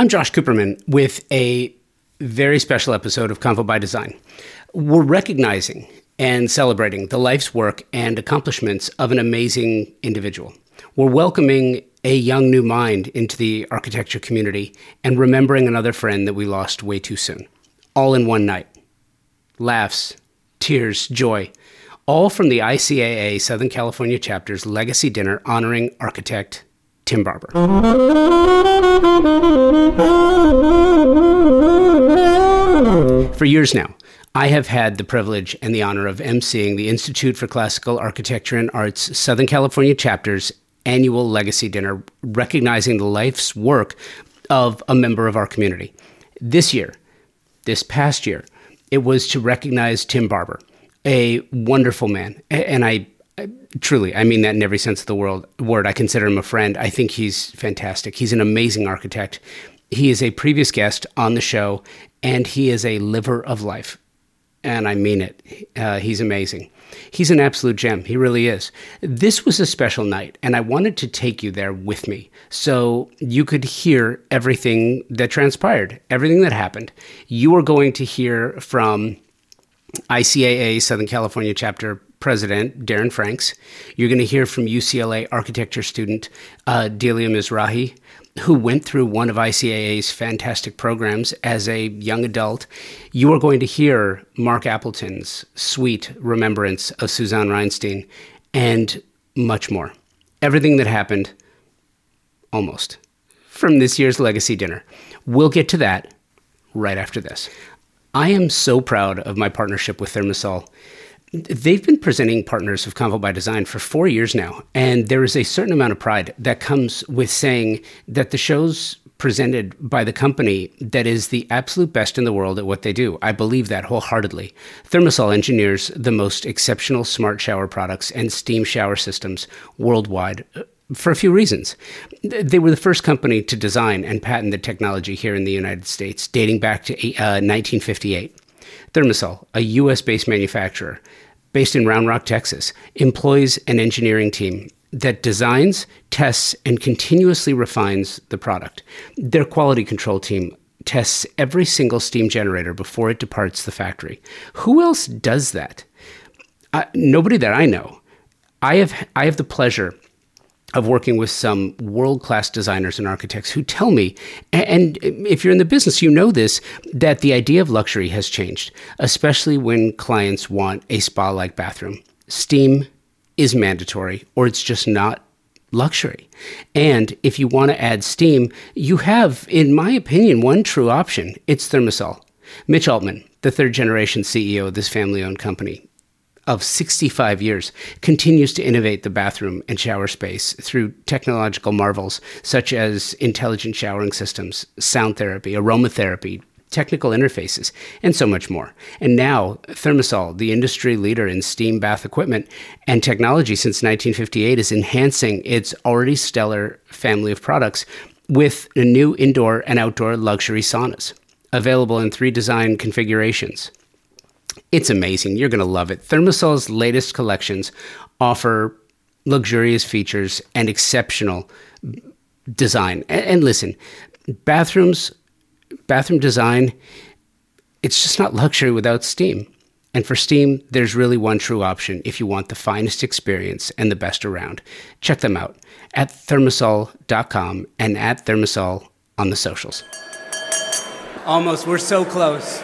I'm Josh Cooperman with a very special episode of Convo by Design. We're recognizing and celebrating the life's work and accomplishments of an amazing individual. We're welcoming a young new mind into the architecture community and remembering another friend that we lost way too soon. All in one night. Laughs, tears, joy, all from the ICAA Southern California chapter's legacy dinner honoring architect Tim Barber. For years now, I have had the privilege and the honor of emceeing the Institute for Classical Architecture and Arts Southern California chapter's annual legacy dinner, recognizing the life's work of a member of our community. This year, this past year, it was to recognize Tim Barber, a wonderful man. And I truly, I mean that in every sense of the world, word. I consider him a friend. I think he's fantastic. He's an amazing architect. He is a previous guest on the show, and he is a liver of life. And I mean it. Uh, he's amazing. He's an absolute gem. He really is. This was a special night, and I wanted to take you there with me so you could hear everything that transpired, everything that happened. You are going to hear from ICAA Southern California chapter president, Daren Franks. You're going to hear from UCLA architecture student uh, Delia Mizrahi, who went through one of ICAA's fantastic programs as a young adult. You are going to hear Marc Appleton's sweet remembrance of Suzanne Rheinstein and much more. Everything that happened, almost, from this year's legacy dinner. We'll get to that right after this. I am so proud of my partnership with Thermasol. They've been presenting partners of Convo by Design for four years now, and there is a certain amount of pride that comes with saying that the shows presented by the company that is the absolute best in the world at what they do. I believe that wholeheartedly. Thermasol engineers the most exceptional smart shower products and steam shower systems worldwide uh, for a few reasons. They were the first company to design and patent the technology here in the United States, dating back to uh, 1958. Thermasol, a US based manufacturer based in Round Rock, Texas, employs an engineering team that designs, tests, and continuously refines the product. Their quality control team tests every single steam generator before it departs the factory. Who else does that? Uh, nobody that I know. I have I have the pleasure of working with some world class designers and architects who tell me, and if you're in the business, you know this, that the idea of luxury has changed, especially when clients want a spa like bathroom. Steam is mandatory, or it's just not luxury. And if you want to add steam, you have, in my opinion, one true option it's Thermasol. Mitch Altman, the third generation CEO of this family owned company, of 65 years continues to innovate the bathroom and shower space through technological marvels such as intelligent showering systems, sound therapy, aromatherapy, technical interfaces, and so much more. And now, Thermasol, the industry leader in steam bath equipment and technology since 1958, is enhancing its already stellar family of products with a new indoor and outdoor luxury saunas, available in three design configurations it's amazing. You're going to love it. Thermasol's latest collections offer luxurious features and exceptional design. And, and listen, bathrooms, bathroom design, it's just not luxury without steam. And for Steam, there's really one true option if you want the finest experience and the best around. Check them out at thermasol.com and at thermosol on the socials. Almost, we're so close.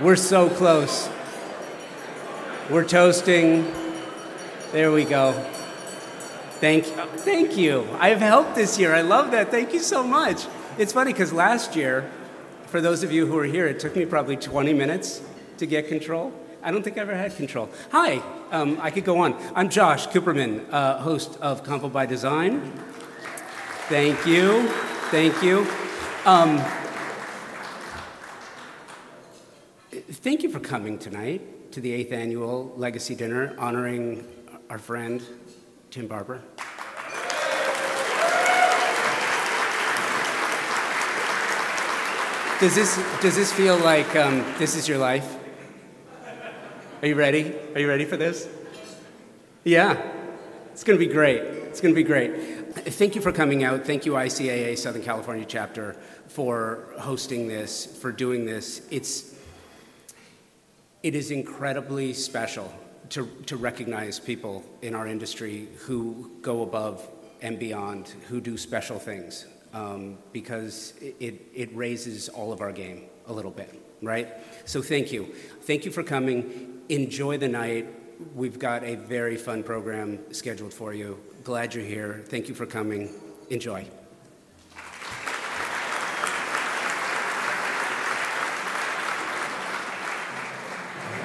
We're so close. We're toasting. There we go. Thank, thank you. I've helped this year. I love that. Thank you so much. It's funny because last year, for those of you who were here, it took me probably 20 minutes to get control. I don't think I ever had control. Hi, um, I could go on. I'm Josh Cooperman, uh, host of Convo by Design. Thank you. Thank you. Um, Thank you for coming tonight to the eighth annual Legacy Dinner honoring our friend Tim Barber. Does this, does this feel like um, this is your life? Are you ready? Are you ready for this? Yeah, it's gonna be great. It's gonna be great. Thank you for coming out. Thank you, ICAA Southern California chapter, for hosting this, for doing this. It's it is incredibly special to, to recognize people in our industry who go above and beyond, who do special things, um, because it, it raises all of our game a little bit, right? So thank you. Thank you for coming. Enjoy the night. We've got a very fun program scheduled for you. Glad you're here. Thank you for coming. Enjoy.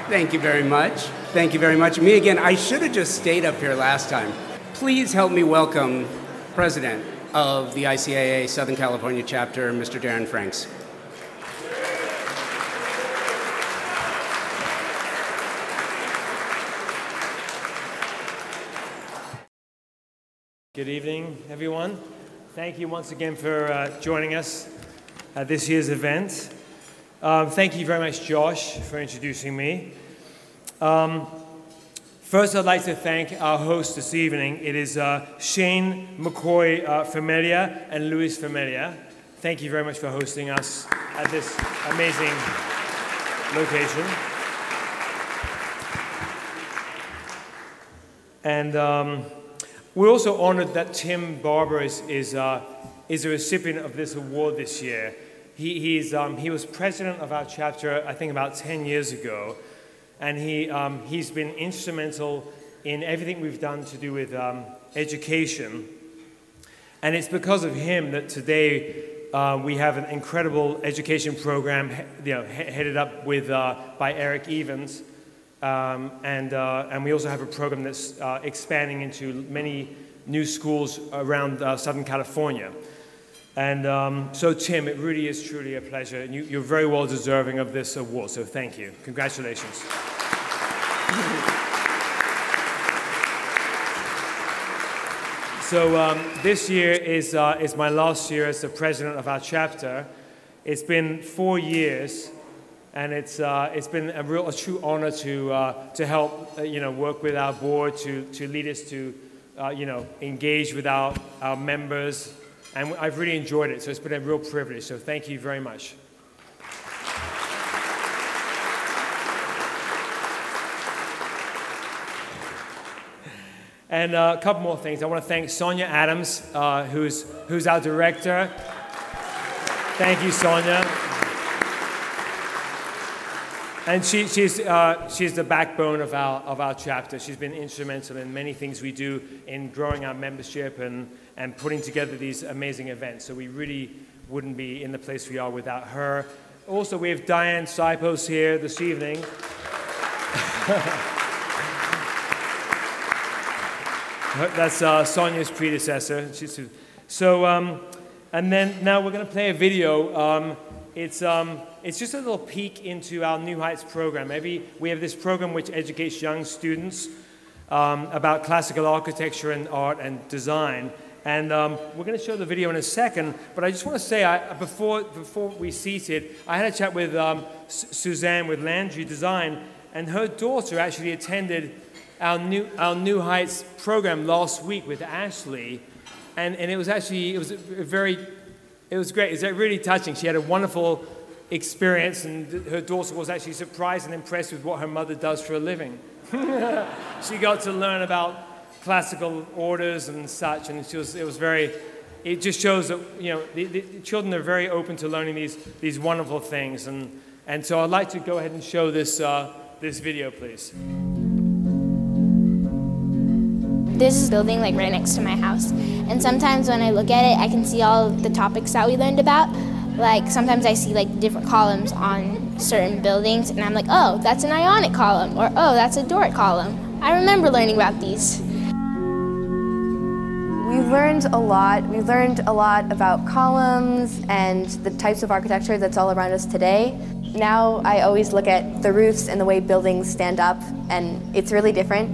Thank you very much. Thank you very much. Me again, I should have just stayed up here last time. Please help me welcome President of the ICAA Southern California chapter, Mr. Daren Franks. Good evening, everyone. Thank you once again for uh, joining us at this year's event. Um, thank you very much, Josh, for introducing me. Um, first, I'd like to thank our hosts this evening. It is uh, Shane McCoy uh, Familia and Luis Familia. Thank you very much for hosting us at this amazing location. And um, we're also honored that Tim Barber is, is, uh, is a recipient of this award this year. He, he's, um, he was president of our chapter, I think, about 10 years ago. And he, um, he's been instrumental in everything we've done to do with um, education. And it's because of him that today uh, we have an incredible education program you know, headed up with, uh, by Eric Evans. Um, and, uh, and we also have a program that's uh, expanding into many new schools around uh, Southern California. And um, so, Tim, it really is truly a pleasure. And you, are very well deserving of this award, so thank you. Congratulations. so, um, this year is, uh, is my last year as the president of our chapter. It's been four years, and it's, uh, it's been a real, a true honor to, uh, to help, uh, you know, work with our board, to, to lead us to, uh, you know, engage with our, our members, and I've really enjoyed it, so it's been a real privilege. So thank you very much. And uh, a couple more things. I want to thank Sonia Adams, uh, who's, who's our director. Thank you, Sonia. And she, she's, uh, she's the backbone of our, of our chapter. She's been instrumental in many things we do in growing our membership and, and putting together these amazing events. So we really wouldn't be in the place we are without her. Also, we have Diane Sipos here this evening. That's uh, Sonia's predecessor. She's, So, um, and then now we're going to play a video. Um, it's, um, it's just a little peek into our New Heights program. Every, we have this program which educates young students um, about classical architecture and art and design. And um, we're going to show the video in a second, but I just want to say, I, before, before we seated, I had a chat with um, Suzanne with Landry Design, and her daughter actually attended our New, our New Heights program last week with Ashley. And, and it was actually, it was a very it was great. It was really touching. She had a wonderful experience, and her daughter was actually surprised and impressed with what her mother does for a living. she got to learn about classical orders and such, and she was, it was very, it just shows that, you know, the, the children are very open to learning these, these wonderful things. And, and so I'd like to go ahead and show this, uh, this video, please. This is building like right next to my house. And sometimes when I look at it, I can see all the topics that we learned about. Like sometimes I see like different columns on certain buildings and I'm like, "Oh, that's an ionic column," or "Oh, that's a Doric column." I remember learning about these. We learned a lot. We learned a lot about columns and the types of architecture that's all around us today. Now I always look at the roofs and the way buildings stand up, and it's really different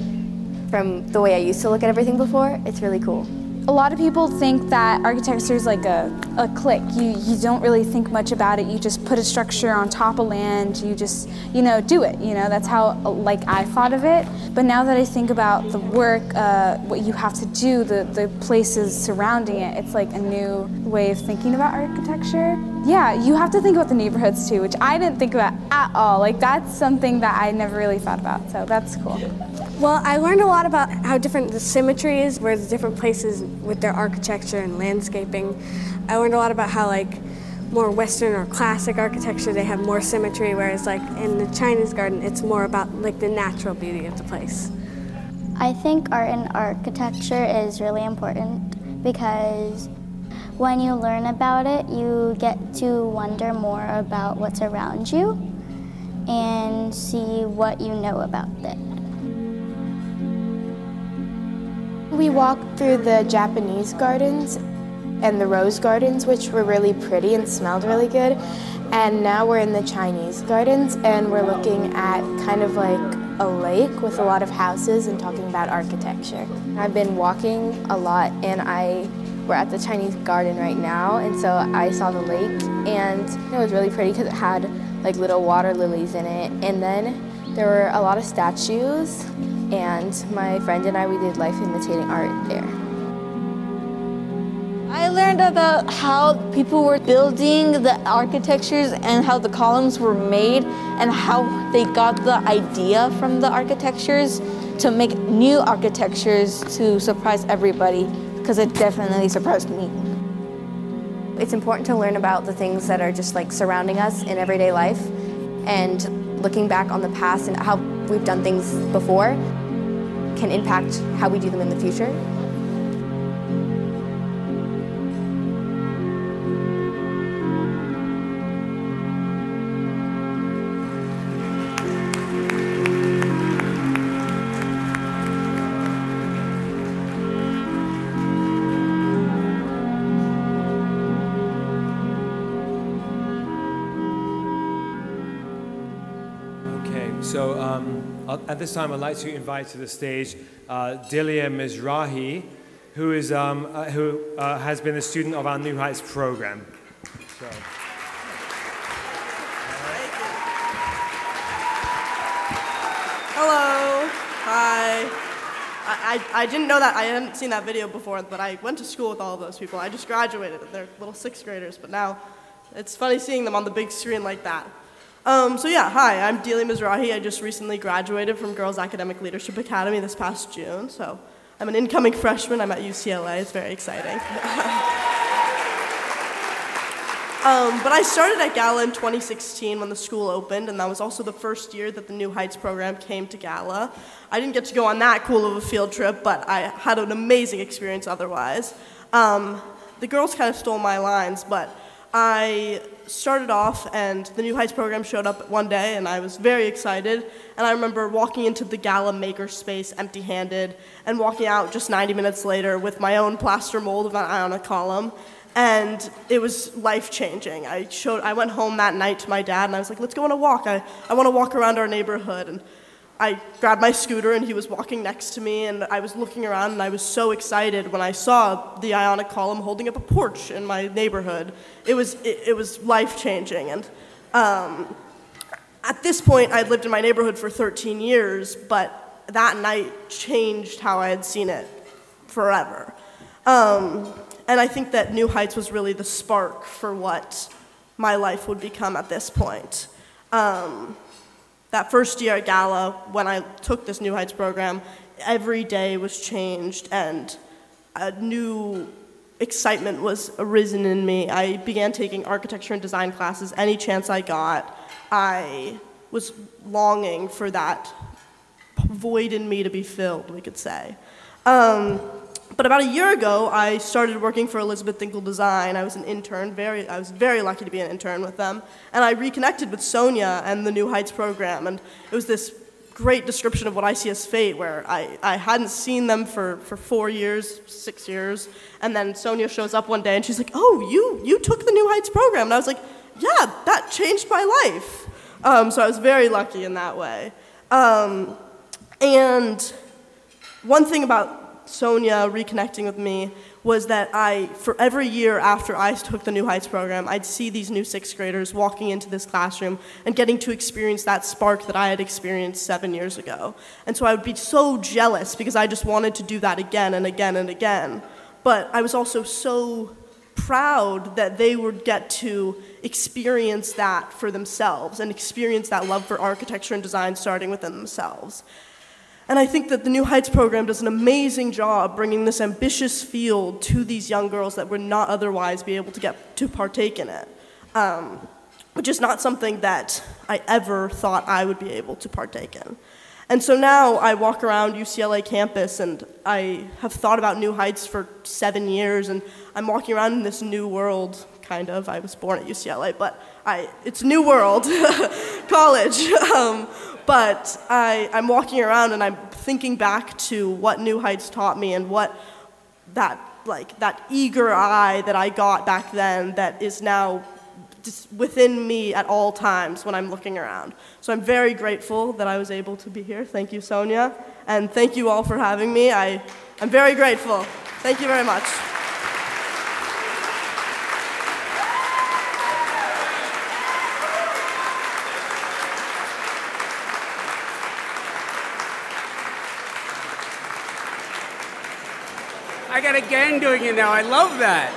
from the way I used to look at everything before. It's really cool. A lot of people think that architecture is like a, a click. You, you don't really think much about it. You just put a structure on top of land. You just, you know, do it. You know, that's how like I thought of it. But now that I think about the work, uh, what you have to do, the, the places surrounding it, it's like a new way of thinking about architecture. Yeah, you have to think about the neighborhoods too, which I didn't think about at all. Like that's something that I never really thought about. So that's cool. Well, I learned a lot about how different the symmetry is, where the different places with their architecture and landscaping. I learned a lot about how like more Western or classic architecture they have more symmetry, whereas like in the Chinese garden it's more about like the natural beauty of the place. I think art and architecture is really important because when you learn about it, you get to wonder more about what's around you and see what you know about it. We walked through the Japanese gardens and the rose gardens, which were really pretty and smelled really good. And now we're in the Chinese gardens and we're looking at kind of like a lake with a lot of houses and talking about architecture. I've been walking a lot and I we're at the Chinese garden right now and so I saw the lake and it was really pretty because it had like little water lilies in it and then there were a lot of statues and my friend and I, we did life imitating art there. I learned about how people were building the architectures and how the columns were made and how they got the idea from the architectures to make new architectures to surprise everybody because it definitely surprised me. It's important to learn about the things that are just like surrounding us in everyday life and looking back on the past and how we've done things before can impact how we do them in the future. At this time, I'd like to invite to the stage uh, Delia Mizrahi, who, is, um, uh, who uh, has been a student of our New Heights program. So, Hello. Hi. I, I, didn't know that. I hadn't seen that video before, but I went to school with all those people. I just graduated. They're little sixth graders, but now it's funny seeing them on the big screen like that. Um, so, yeah, hi, I'm Delia Mizrahi. I just recently graduated from Girls Academic Leadership Academy this past June. So, I'm an incoming freshman. I'm at UCLA. It's very exciting. Um, but I started at Gala in 2016 when the school opened, and that was also the first year that the New Heights program came to Gala. I didn't get to go on that cool of a field trip, but I had an amazing experience otherwise. Um, the girls kind of stole my lines, but I started off, and the New Heights program showed up one day, and I was very excited. And I remember walking into the Gala makerspace empty handed, and walking out just 90 minutes later with my own plaster mold of an ionic column and it was life changing. I showed I went home that night to my dad and I was like, let's go on a walk. I, I want to walk around our neighborhood and I grabbed my scooter and he was walking next to me and I was looking around and I was so excited when I saw the ionic column holding up a porch in my neighborhood. It was it, it was life changing and um, at this point I'd lived in my neighborhood for 13 years, but that night changed how I had seen it forever. Um, and I think that New Heights was really the spark for what my life would become at this point. Um, that first year at Gala, when I took this New Heights program, every day was changed and a new excitement was arisen in me. I began taking architecture and design classes any chance I got. I was longing for that void in me to be filled, we could say. Um, but about a year ago, I started working for Elizabeth Dinkel Design. I was an intern. Very, I was very lucky to be an intern with them. And I reconnected with Sonia and the New Heights program. And it was this great description of what I see as fate, where I, I hadn't seen them for, for four years, six years. And then Sonia shows up one day and she's like, Oh, you, you took the New Heights program. And I was like, Yeah, that changed my life. Um, so I was very lucky in that way. Um, and one thing about Sonia reconnecting with me was that I, for every year after I took the New Heights program, I'd see these new sixth graders walking into this classroom and getting to experience that spark that I had experienced seven years ago. And so I would be so jealous because I just wanted to do that again and again and again. But I was also so proud that they would get to experience that for themselves and experience that love for architecture and design starting within themselves. And I think that the New Heights program does an amazing job bringing this ambitious field to these young girls that would not otherwise be able to get to partake in it, um, which is not something that I ever thought I would be able to partake in. And so now I walk around UCLA campus and I have thought about New Heights for seven years and I'm walking around in this new world, kind of. I was born at UCLA, but I, it's new world, college. Um, but I, I'm walking around and I'm thinking back to what New Heights taught me and what that like that eager eye that I got back then that is now just within me at all times when I'm looking around. So I'm very grateful that I was able to be here. Thank you, Sonia. And thank you all for having me. I, I'm very grateful. Thank you very much. A gang doing it now. I love that.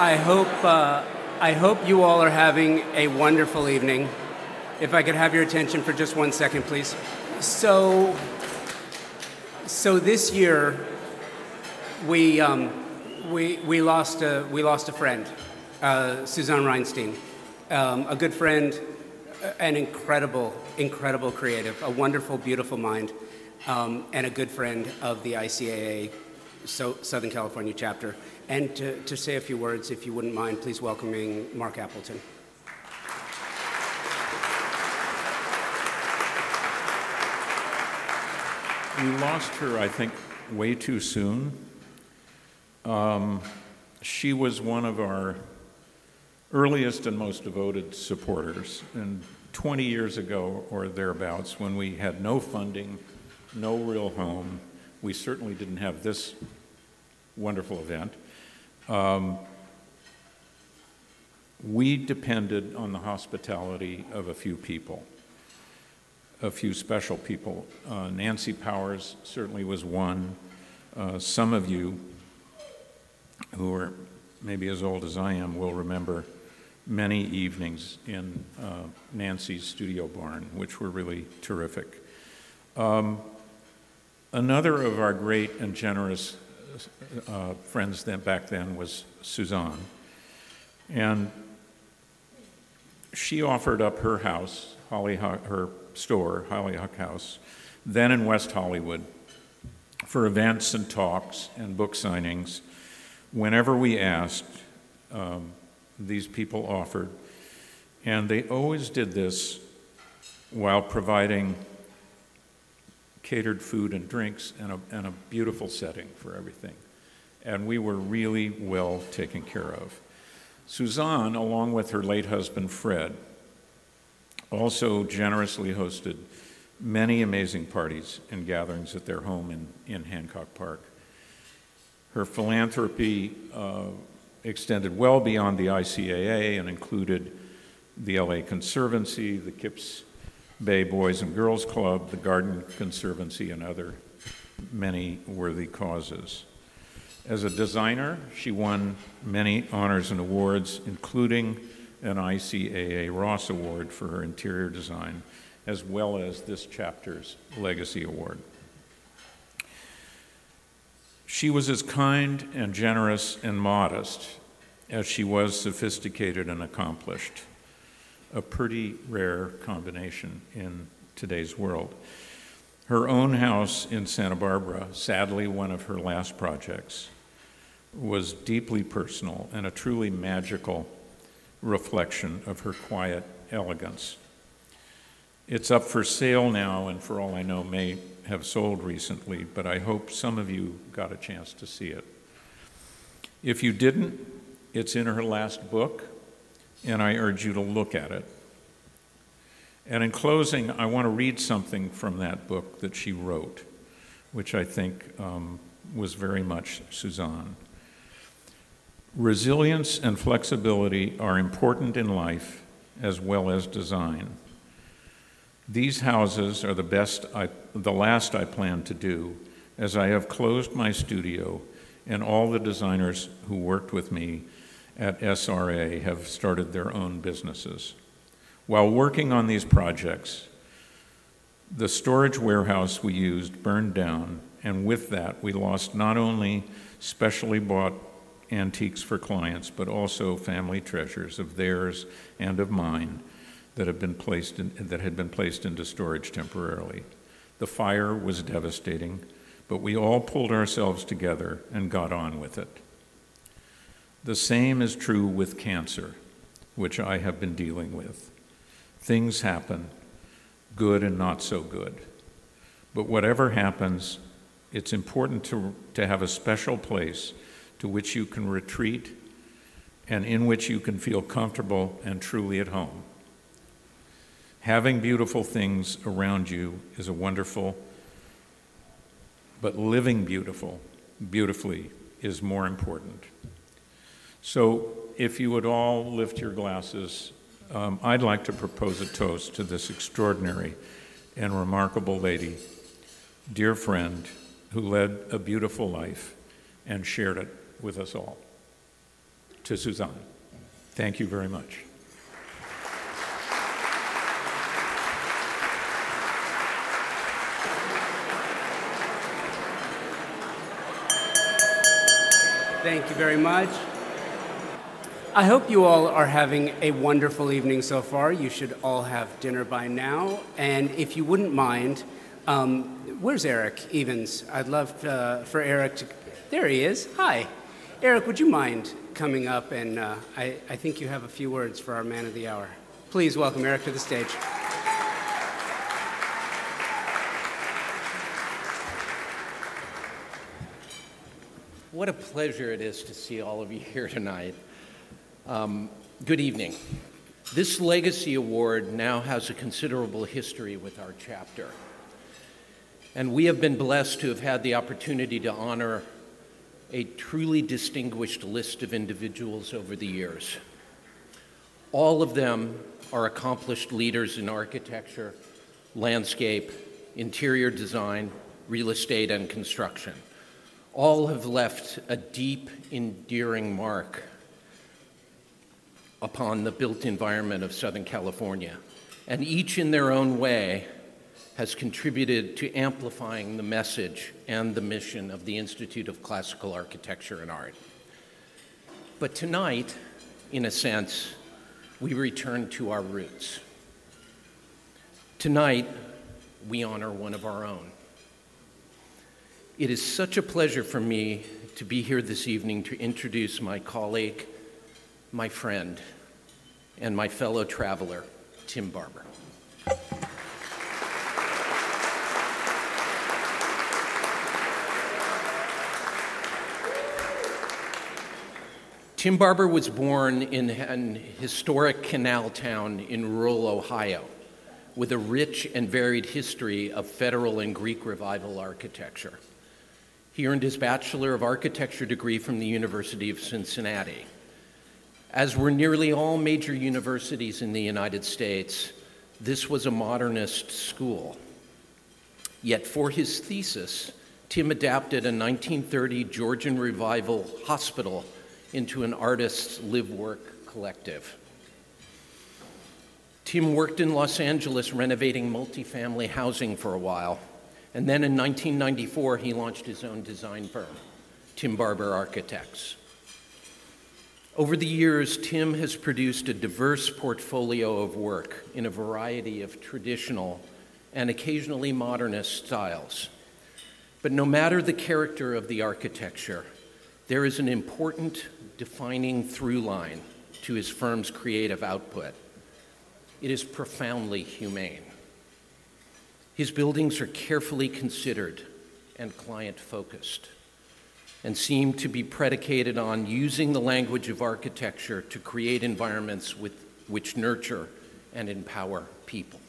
I hope, uh, I hope you all are having a wonderful evening. If I could have your attention for just one second, please. So, so this year, we, um, we, we, lost a, we lost a friend, uh, Suzanne Rheinstein, um, a good friend, an incredible, incredible creative, a wonderful, beautiful mind um, and a good friend of the ICAA so Southern California chapter. And to, to say a few words, if you wouldn't mind, please welcoming Marc Appleton. We lost her, I think, way too soon. Um, she was one of our earliest and most devoted supporters. And 20 years ago or thereabouts, when we had no funding, no real home. We certainly didn't have this wonderful event. Um, we depended on the hospitality of a few people, a few special people. Uh, Nancy Powers certainly was one. Uh, some of you who are maybe as old as I am will remember many evenings in uh, Nancy's studio barn, which were really terrific. Um, Another of our great and generous uh, friends then, back then was Suzanne. And she offered up her house, Hollyhock, her store, Hollyhock House, then in West Hollywood, for events and talks and book signings. Whenever we asked, um, these people offered. And they always did this while providing catered food and drinks and a, and a beautiful setting for everything. And we were really well taken care of. Suzanne, along with her late husband Fred, also generously hosted many amazing parties and gatherings at their home in, in Hancock Park. Her philanthropy uh, extended well beyond the ICAA and included the LA Conservancy, the KIPS Bay Boys and Girls Club, the Garden Conservancy, and other many worthy causes. As a designer, she won many honors and awards, including an ICAA Ross Award for her interior design, as well as this chapter's Legacy Award. She was as kind and generous and modest as she was sophisticated and accomplished a pretty rare combination in today's world. Her own house in Santa Barbara, sadly one of her last projects, was deeply personal and a truly magical reflection of her quiet elegance. It's up for sale now, and for all I know, may have sold recently, but I hope some of you got a chance to see it. If you didn't, it's in her last book, and I urge you to look at it. And in closing, I want to read something from that book that she wrote, which I think um, was very much Suzanne. Resilience and flexibility are important in life as well as design. These houses are the best I, the last I plan to do, as I have closed my studio and all the designers who worked with me at SRA have started their own businesses. While working on these projects, the storage warehouse we used burned down, and with that, we lost not only specially bought antiques for clients, but also family treasures of theirs and of mine that, have been placed in, that had been placed into storage temporarily. The fire was devastating, but we all pulled ourselves together and got on with it. The same is true with cancer, which I have been dealing with. Things happen, good and not so good. But whatever happens, it's important to, to have a special place to which you can retreat and in which you can feel comfortable and truly at home. Having beautiful things around you is a wonderful, but living beautiful, beautifully is more important. So, if you would all lift your glasses, um, I'd like to propose a toast to this extraordinary and remarkable lady, dear friend, who led a beautiful life and shared it with us all. To Suzanne, thank you very much. Thank you very much. I hope you all are having a wonderful evening so far. You should all have dinner by now. And if you wouldn't mind, um, where's Eric Evans? I'd love uh, for Eric to. There he is. Hi. Eric, would you mind coming up? And uh, I, I think you have a few words for our man of the hour. Please welcome Eric to the stage. What a pleasure it is to see all of you here tonight. Um, good evening. This Legacy Award now has a considerable history with our chapter. And we have been blessed to have had the opportunity to honor a truly distinguished list of individuals over the years. All of them are accomplished leaders in architecture, landscape, interior design, real estate, and construction all have left a deep, endearing mark upon the built environment of Southern California. And each in their own way has contributed to amplifying the message and the mission of the Institute of Classical Architecture and Art. But tonight, in a sense, we return to our roots. Tonight, we honor one of our own. It is such a pleasure for me to be here this evening to introduce my colleague, my friend, and my fellow traveler, Tim Barber. Tim Barber was born in an historic canal town in rural Ohio with a rich and varied history of federal and Greek revival architecture. He earned his Bachelor of Architecture degree from the University of Cincinnati. As were nearly all major universities in the United States, this was a modernist school. Yet for his thesis, Tim adapted a 1930 Georgian revival hospital into an artist's live work collective. Tim worked in Los Angeles renovating multifamily housing for a while and then in 1994, he launched his own design firm, Tim Barber Architects. Over the years, Tim has produced a diverse portfolio of work in a variety of traditional and occasionally modernist styles. But no matter the character of the architecture, there is an important defining through line to his firm's creative output. It is profoundly humane. His buildings are carefully considered and client focused and seem to be predicated on using the language of architecture to create environments with, which nurture and empower people.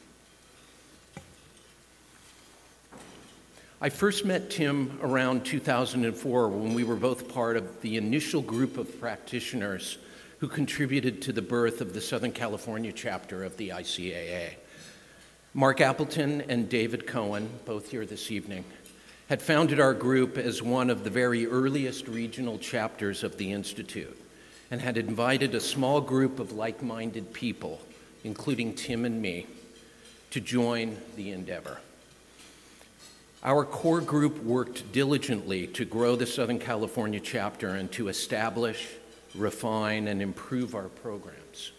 I first met Tim around 2004 when we were both part of the initial group of practitioners who contributed to the birth of the Southern California chapter of the ICAA. Marc Appleton and David Cohen, both here this evening, had founded our group as one of the very earliest regional chapters of the Institute and had invited a small group of like minded people, including Tim and me, to join the endeavor. Our core group worked diligently to grow the Southern California chapter and to establish, refine, and improve our programs.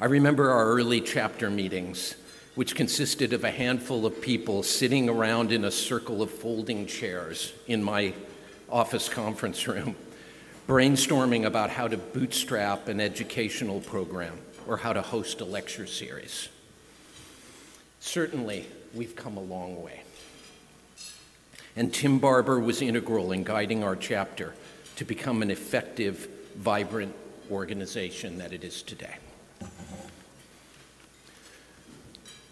I remember our early chapter meetings, which consisted of a handful of people sitting around in a circle of folding chairs in my office conference room, brainstorming about how to bootstrap an educational program or how to host a lecture series. Certainly, we've come a long way. And Tim Barber was integral in guiding our chapter to become an effective, vibrant organization that it is today.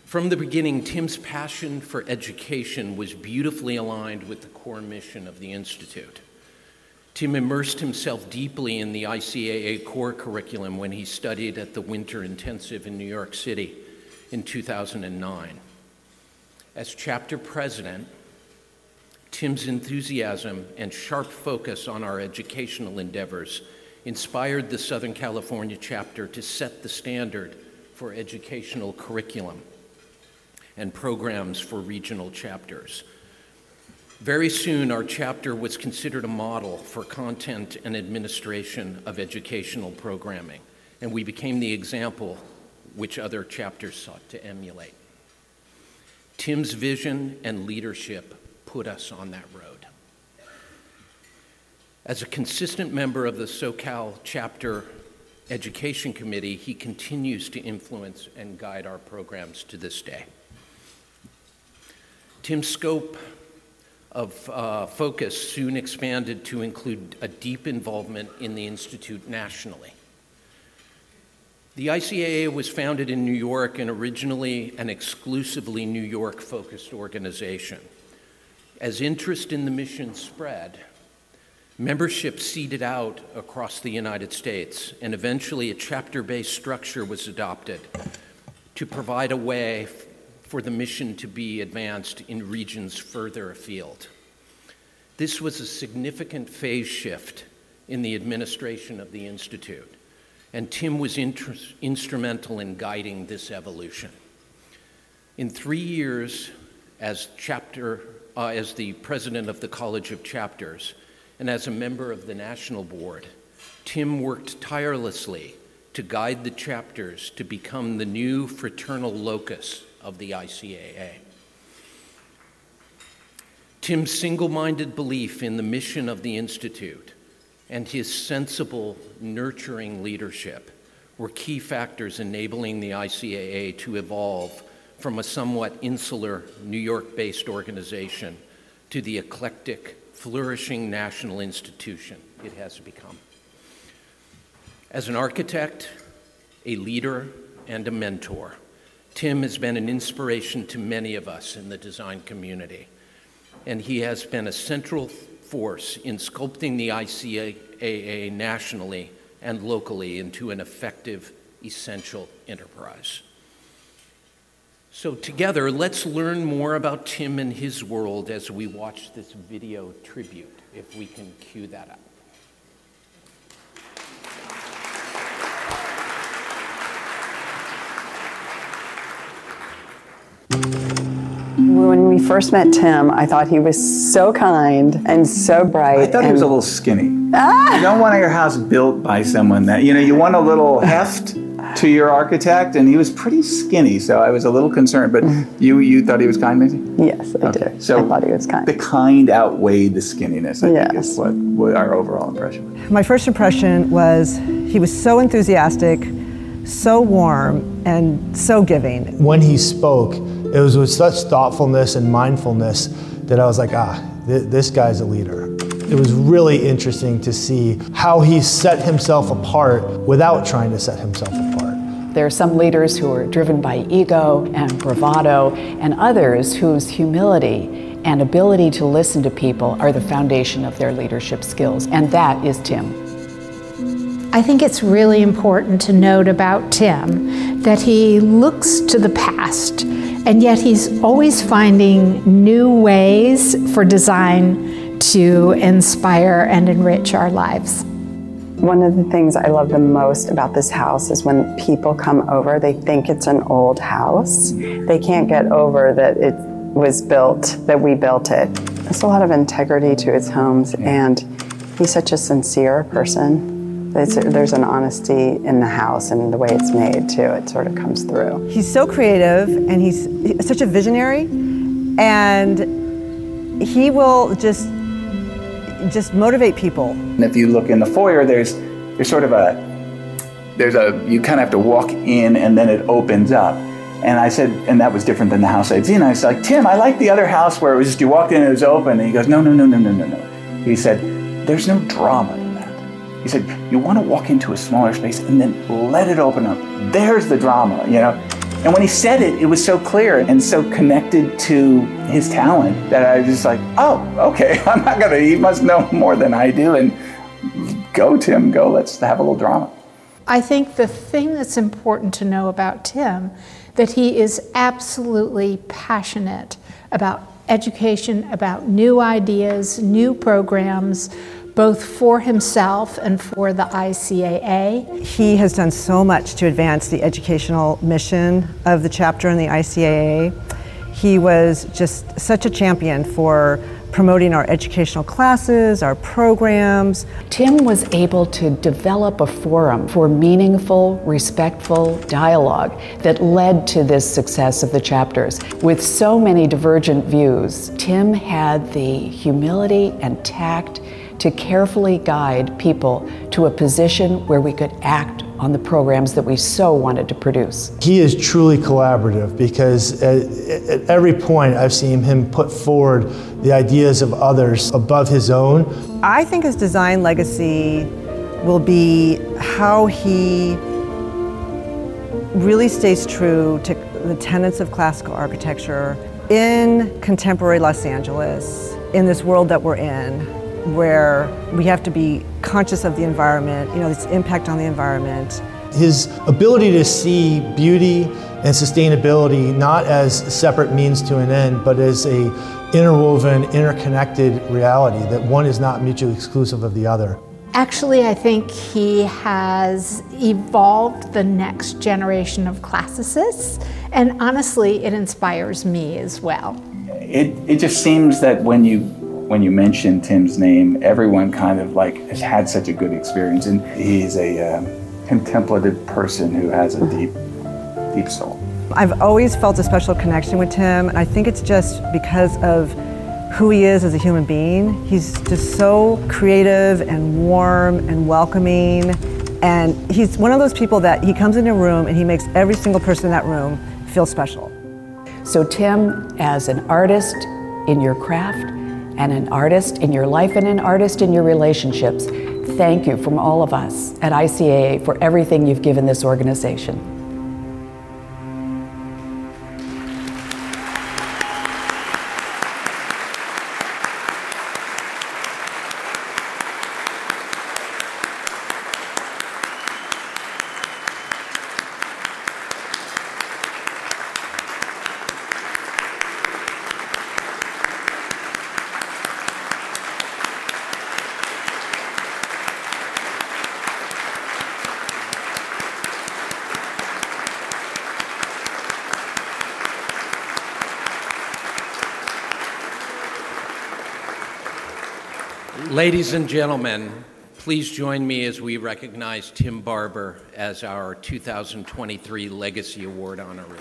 From the beginning, Tim's passion for education was beautifully aligned with the core mission of the Institute. Tim immersed himself deeply in the ICAA core curriculum when he studied at the Winter Intensive in New York City in 2009. As chapter president, Tim's enthusiasm and sharp focus on our educational endeavors inspired the Southern California chapter to set the standard for educational curriculum and programs for regional chapters. Very soon, our chapter was considered a model for content and administration of educational programming, and we became the example which other chapters sought to emulate. Tim's vision and leadership put us on that road. As a consistent member of the SoCal chapter education committee, he continues to influence and guide our programs to this day. Tim's scope of uh, focus soon expanded to include a deep involvement in the Institute nationally. The ICAA was founded in New York and originally an exclusively New York focused organization. As interest in the mission spread, membership seeded out across the United States, and eventually a chapter based structure was adopted to provide a way for the mission to be advanced in regions further afield. This was a significant phase shift in the administration of the Institute and Tim was instrumental in guiding this evolution. In three years as chapter, uh, as the president of the College of Chapters, and as a member of the national board, Tim worked tirelessly to guide the chapters to become the new fraternal locus of the ICAA. Tim's single minded belief in the mission of the Institute and his sensible, nurturing leadership were key factors enabling the ICAA to evolve from a somewhat insular New York based organization to the eclectic, flourishing national institution it has become. As an architect, a leader, and a mentor, Tim has been an inspiration to many of us in the design community, and he has been a central force in sculpting the ICAA nationally and locally into an effective, essential enterprise. So, together, let's learn more about Tim and his world as we watch this video tribute, if we can cue that up. When we first met Tim, I thought he was so kind and so bright. I thought he was a little skinny. Ah! You don't want your house built by someone that, you know, you want a little heft to your architect, and he was pretty skinny, so I was a little concerned. But you you thought he was kind, Maisie? Yes, I okay. did. So I thought he was kind. The kind outweighed the skinniness, I yes. think is what, what our overall impression was. My first impression was he was so enthusiastic, so warm, and so giving. When he spoke, it was with such thoughtfulness and mindfulness that I was like, ah, th- this guy's a leader. It was really interesting to see how he set himself apart without trying to set himself apart. There are some leaders who are driven by ego and bravado, and others whose humility and ability to listen to people are the foundation of their leadership skills, and that is Tim. I think it's really important to note about Tim that he looks to the past, and yet he's always finding new ways for design to inspire and enrich our lives. One of the things I love the most about this house is when people come over, they think it's an old house. They can't get over that it was built, that we built it. There's a lot of integrity to his homes, and he's such a sincere person. There's, there's an honesty in the house and the way it's made, too. It sort of comes through. He's so creative and he's such a visionary, and he will just just motivate people. And if you look in the foyer, there's there's sort of a there's a you kind of have to walk in and then it opens up. And I said, and that was different than the house I'd seen. I was like, Tim, I like the other house where it was just you walked in and it was open. And he goes, No, no, no, no, no, no, no. He said, There's no drama in that. He said, You want to walk into a smaller space and then let it open up. There's the drama, you know. And when he said it, it was so clear and so connected to his talent that I was just like, oh, okay, I'm not gonna, he must know more than I do. And go, Tim, go, let's have a little drama. I think the thing that's important to know about Tim that he is absolutely passionate about education, about new ideas, new programs, both for himself and for the ICAA. He has done so much to advance the educational mission of the chapter in the ICAA. He was just such a champion for promoting our educational classes, our programs. Tim was able to develop a forum for meaningful, respectful dialogue that led to this success of the chapters. With so many divergent views, Tim had the humility and tact to carefully guide people to a position where we could act on the programs that we so wanted to produce. He is truly collaborative because at, at, every point I've seen him put forward the ideas of others above his own. I think his design legacy will be how he really stays true to the tenets of classical architecture in contemporary Los Angeles, in this world that we're in, where we have to be conscious of the environment, you know, its impact on the environment. His ability to see beauty and sustainability not as separate means to an end, but as a interwoven, interconnected reality, that one is not mutually exclusive of the other. Actually, I think he has evolved the next generation of classicists, and honestly, it inspires me as well. It, it just seems that when you when you mention Tim's name, everyone kind of like has had such a good experience, and he's a uh, contemplative person who has a deep, deep soul. I've always felt a special connection with Tim, and I think it's just because of who he is as a human being. He's just so creative and warm and welcoming, and he's one of those people that he comes in a room and he makes every single person in that room feel special. So, Tim, as an artist in your craft, and an artist in your life and an artist in your relationships. Thank you from all of us at ICAA for everything you've given this organization. Ladies and gentlemen, please join me as we recognize Tim Barber as our 2023 Legacy Award honoree.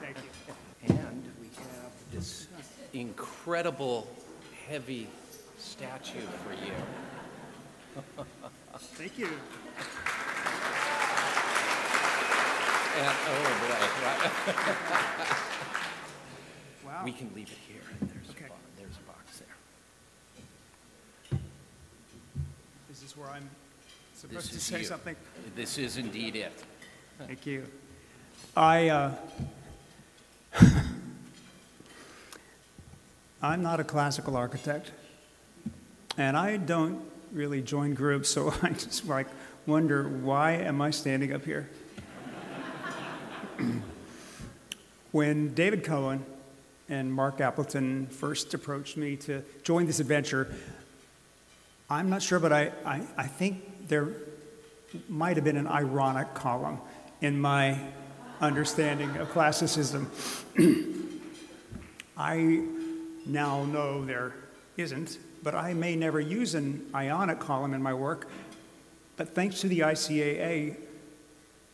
Thank you. And we have this incredible heavy statue for you. Thank you. Oh, boy. wow. We can leave it here. There's, Okay. a, bo- there's a box there. Is this is where I'm supposed to is say you. something? This is indeed it. Thank you. I, uh, I'm not a classical architect, and I don't really join groups, so I just like wonder why am I standing up here? When David Cohen and Marc Appleton first approached me to join this adventure, I'm not sure, but I, I, I think there might have been an ironic column in my understanding of classicism. I now know there isn't, but I may never use an ionic column in my work. But thanks to the ICAA,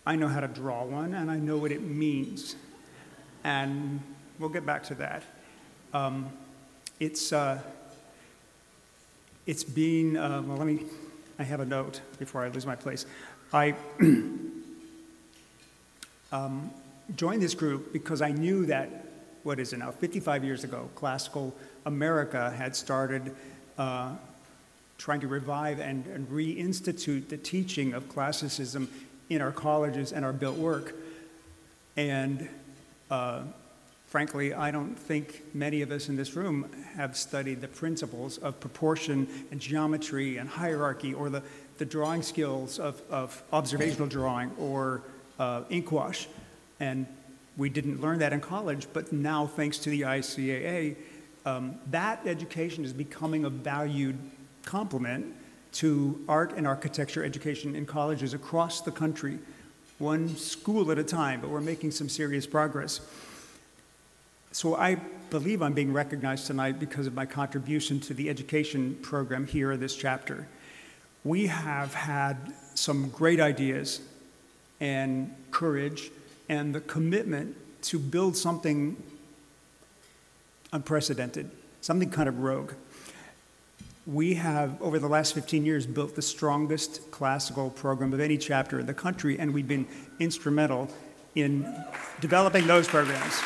I know how to draw one and I know what it means. And we'll get back to that. Um, it's, uh, it's been, uh, well, let me, I have a note before I lose my place. I um, joined this group because I knew that, what is it now, 55 years ago, classical America had started uh, trying to revive and, and reinstitute the teaching of classicism in our colleges and our built work. And uh, frankly, I don't think many of us in this room have studied the principles of proportion and geometry and hierarchy or the, the drawing skills of, of observational drawing or uh, ink wash. And we didn't learn that in college, but now, thanks to the ICAA, um, that education is becoming a valued complement to art and architecture education in colleges across the country, one school at a time, but we're making some serious progress. So I believe I'm being recognized tonight because of my contribution to the education program here in this chapter. We have had some great ideas and courage and the commitment to build something unprecedented, something kind of rogue. We have, over the last 15 years, built the strongest classical program of any chapter in the country, and we've been instrumental in developing those programs.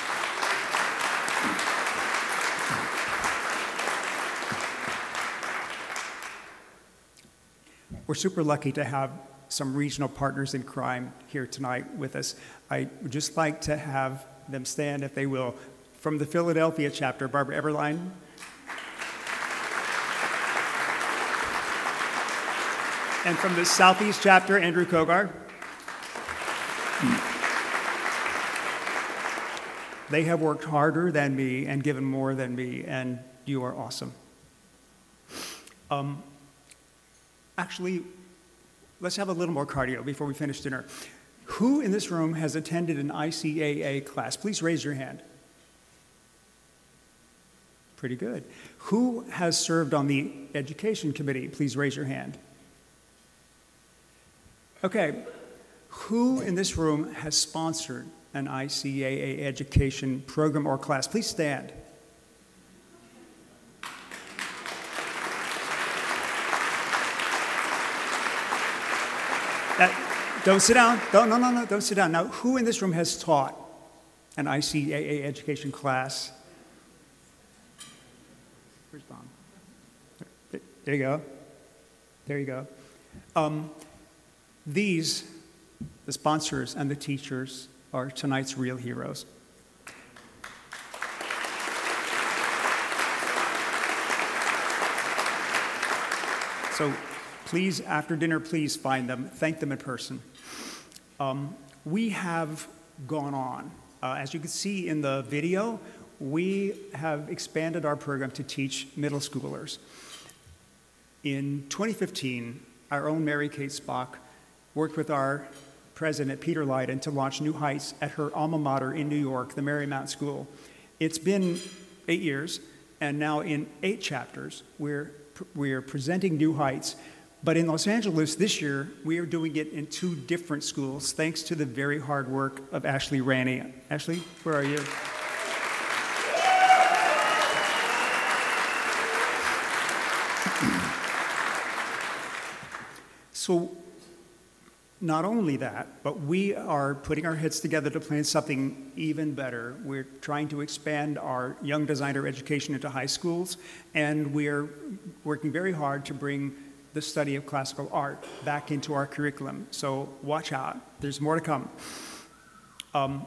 We're super lucky to have some regional partners in crime here tonight with us. I would just like to have them stand, if they will, from the Philadelphia chapter, Barbara Eberlein. And from the Southeast chapter, Andrew Cogar. They have worked harder than me and given more than me, and you are awesome. Um, actually, let's have a little more cardio before we finish dinner. Who in this room has attended an ICAA class? Please raise your hand. Pretty good. Who has served on the education committee? Please raise your hand. Okay. Who in this room has sponsored an ICAA education program or class? Please stand. Don't sit down. Don't, no, no, no, don't sit down. Now, who in this room has taught an ICAA education class? Where's Don? There you go. There you go. Um, these, the sponsors and the teachers, are tonight's real heroes. So please, after dinner, please find them, thank them in person. Um, we have gone on. Uh, as you can see in the video, we have expanded our program to teach middle schoolers. In 2015, our own Mary Kate Spock worked with our president, Peter Lyden, to launch New Heights at her alma mater in New York, the Marymount School. It's been eight years, and now in eight chapters, we're, we're presenting New Heights. But in Los Angeles this year, we are doing it in two different schools, thanks to the very hard work of Ashley Ranney. Ashley, where are you? So, not only that, but we are putting our heads together to plan something even better. We're trying to expand our young designer education into high schools, and we're working very hard to bring the study of classical art back into our curriculum. So watch out, there's more to come. Um,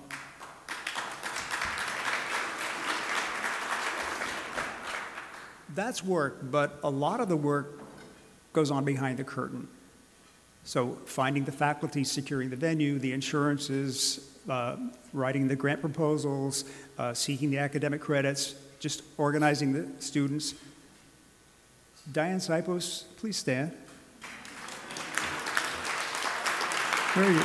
that's work, but a lot of the work goes on behind the curtain. So finding the faculty, securing the venue, the insurances, uh, writing the grant proposals, uh, seeking the academic credits, just organizing the students. Diane Sipos, please stand. Are you?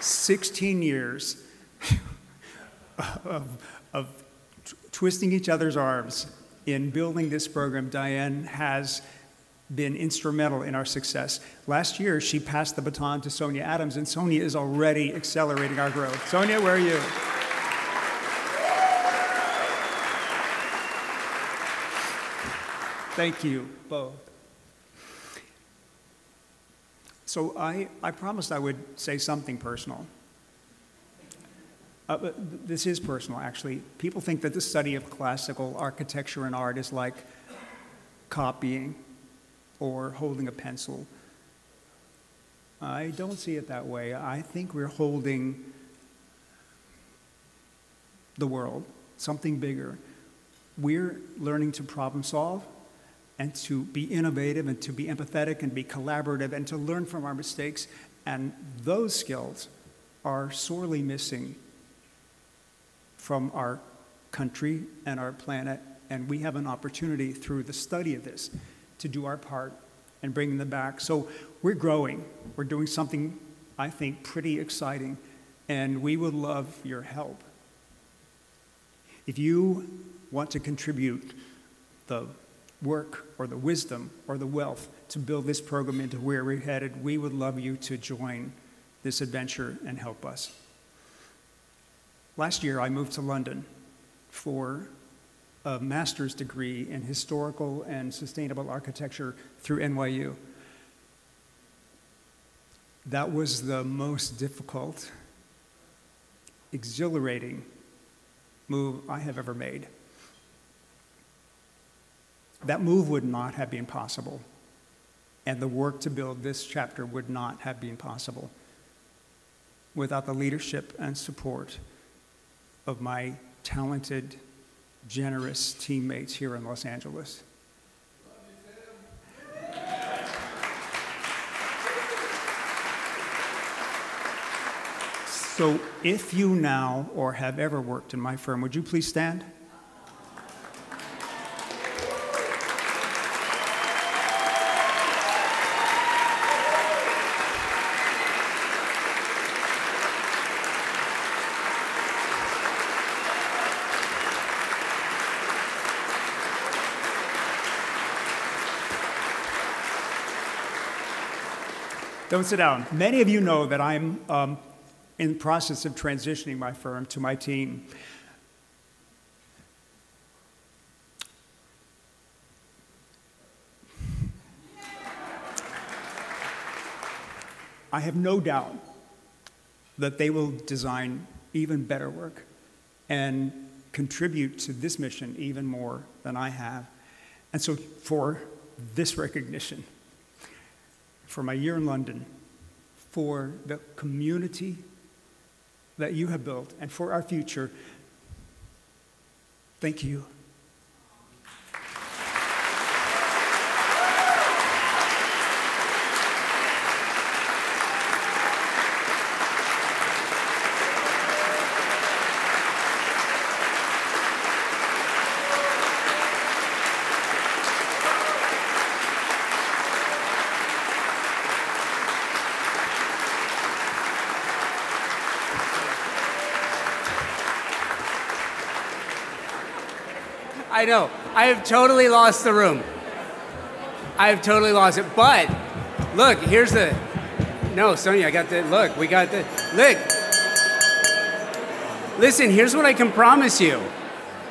Sixteen years of, of twisting each other's arms in building this program. Diane has been instrumental in our success. Last year, she passed the baton to Sonia Adams, and Sonia is already accelerating our growth. Sonia, where are you? Thank you both. So I, I promised I would say something personal. Uh, this is personal, actually. People think that the study of classical architecture and art is like copying or holding a pencil. I don't see it that way. I think we're holding the world, something bigger. We're learning to problem solve and to be innovative and to be empathetic and be collaborative and to learn from our mistakes. And those skills are sorely missing from our country and our planet. And we have an opportunity through the study of this to do our part and bring them back. So we're growing. We're doing something, I think, pretty exciting. And we would love your help. If you want to contribute the work or the wisdom or the wealth to build this program into where we're headed, we would love you to join this adventure and help us. Last year, I moved to London for a master's degree in historical and sustainable architecture through NYU. That was the most difficult, exhilarating move I have ever made. That move would not have been possible, and the work to build this chapter would not have been possible without the leadership and support of my talented, generous teammates here in Los Angeles. So, if you now or have ever worked in my firm, would you please stand? Don't sit down. Many of you know that I'm um, in the process of transitioning my firm to my team. I have no doubt that they will design even better work and contribute to this mission even more than I have. And so, for this recognition, for my year in London, for the community that you have built, and for our future. Thank you. Know. I have totally lost the room. I have totally lost it. But look, here's the. No, Sonia, I got the. Look, we got the. Look. Listen, here's what I can promise you.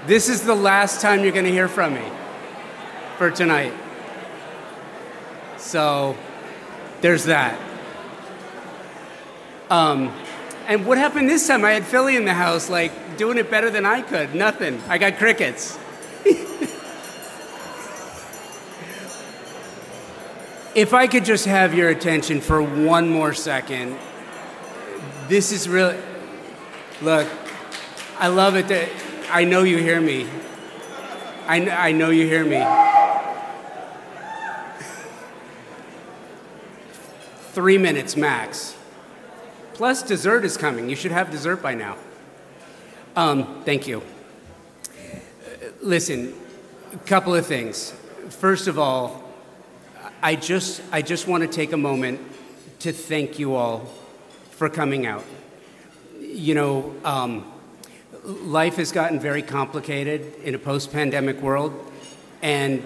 This is the last time you're going to hear from me for tonight. So there's that. Um, And what happened this time? I had Philly in the house, like doing it better than I could. Nothing. I got crickets. If I could just have your attention for one more second, this is really. Look, I love it that I know you hear me. I, I know you hear me. Three minutes max. Plus, dessert is coming. You should have dessert by now. Um, thank you. Listen, a couple of things. First of all, I just, I just want to take a moment to thank you all for coming out. You know, um, life has gotten very complicated in a post pandemic world, and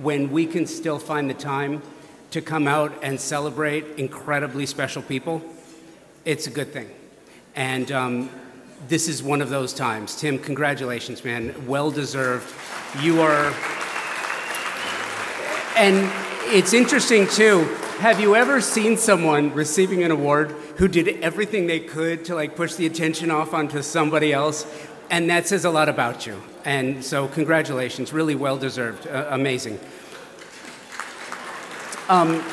when we can still find the time to come out and celebrate incredibly special people, it's a good thing. And um, this is one of those times. Tim, congratulations, man. Well deserved. You are. And it's interesting, too. Have you ever seen someone receiving an award who did everything they could to like push the attention off onto somebody else? And that says a lot about you. And so, congratulations. Really well deserved. Uh, amazing. Um,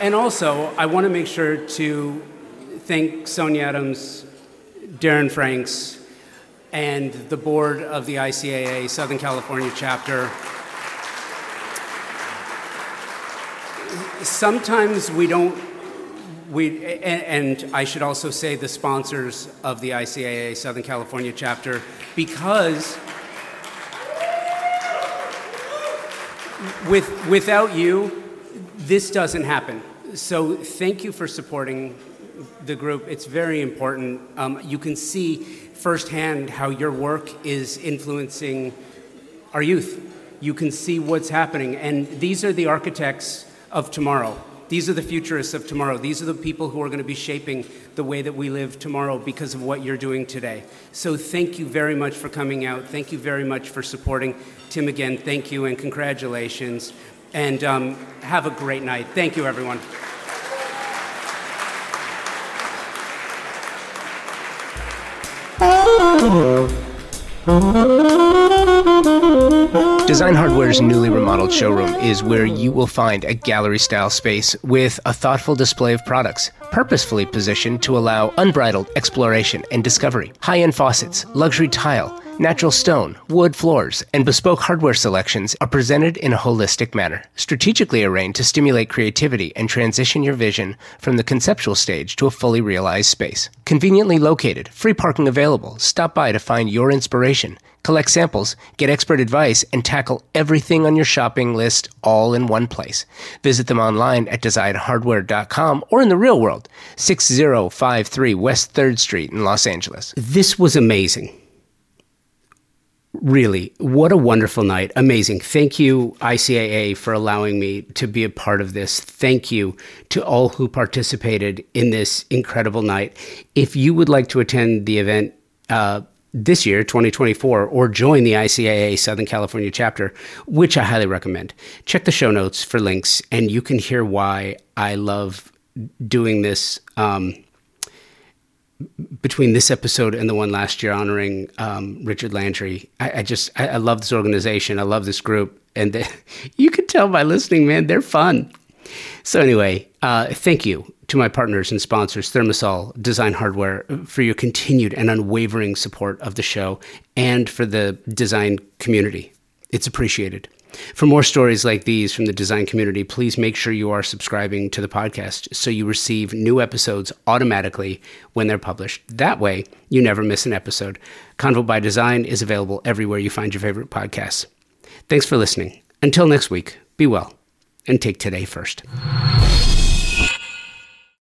and also, I want to make sure to thank Sonia Adams, Daren Franks, and the board of the ICAA Southern California chapter. Sometimes we don't, we, and, and I should also say the sponsors of the ICAA Southern California chapter, because with, without you, this doesn't happen. So thank you for supporting the group. It's very important. Um, you can see firsthand how your work is influencing our youth. You can see what's happening. And these are the architects of tomorrow. These are the futurists of tomorrow. These are the people who are going to be shaping the way that we live tomorrow because of what you're doing today. So thank you very much for coming out. Thank you very much for supporting. Tim, again, thank you and congratulations. And um, have a great night. Thank you, everyone. Design Hardware's newly remodeled showroom is where you will find a gallery style space with a thoughtful display of products, purposefully positioned to allow unbridled exploration and discovery. High end faucets, luxury tile, Natural stone, wood floors, and bespoke hardware selections are presented in a holistic manner, strategically arranged to stimulate creativity and transition your vision from the conceptual stage to a fully realized space. Conveniently located, free parking available. Stop by to find your inspiration, collect samples, get expert advice, and tackle everything on your shopping list all in one place. Visit them online at designhardware.com or in the real world, 6053 West 3rd Street in Los Angeles. This was amazing. Really, what a wonderful night. Amazing. Thank you, ICAA, for allowing me to be a part of this. Thank you to all who participated in this incredible night. If you would like to attend the event, uh, this year, 2024, or join the ICAA Southern California chapter, which I highly recommend. Check the show notes for links, and you can hear why I love doing this um, between this episode and the one last year honoring um, Richard Landry, I, I just I, I, love this organization. I love this group, and they, you can tell by listening, man, they're fun. So anyway, uh, thank you to my partners and sponsors, Thermasol Design Hardware, for your continued and unwavering support of the show and for the design community. It's appreciated. For more stories like these from the design community, please make sure you are subscribing to the podcast so you receive new episodes automatically when they're published. That way, you never miss an episode. Convo by Design is available everywhere you find your favorite podcasts. Thanks for listening. Until next week, be well and take today first.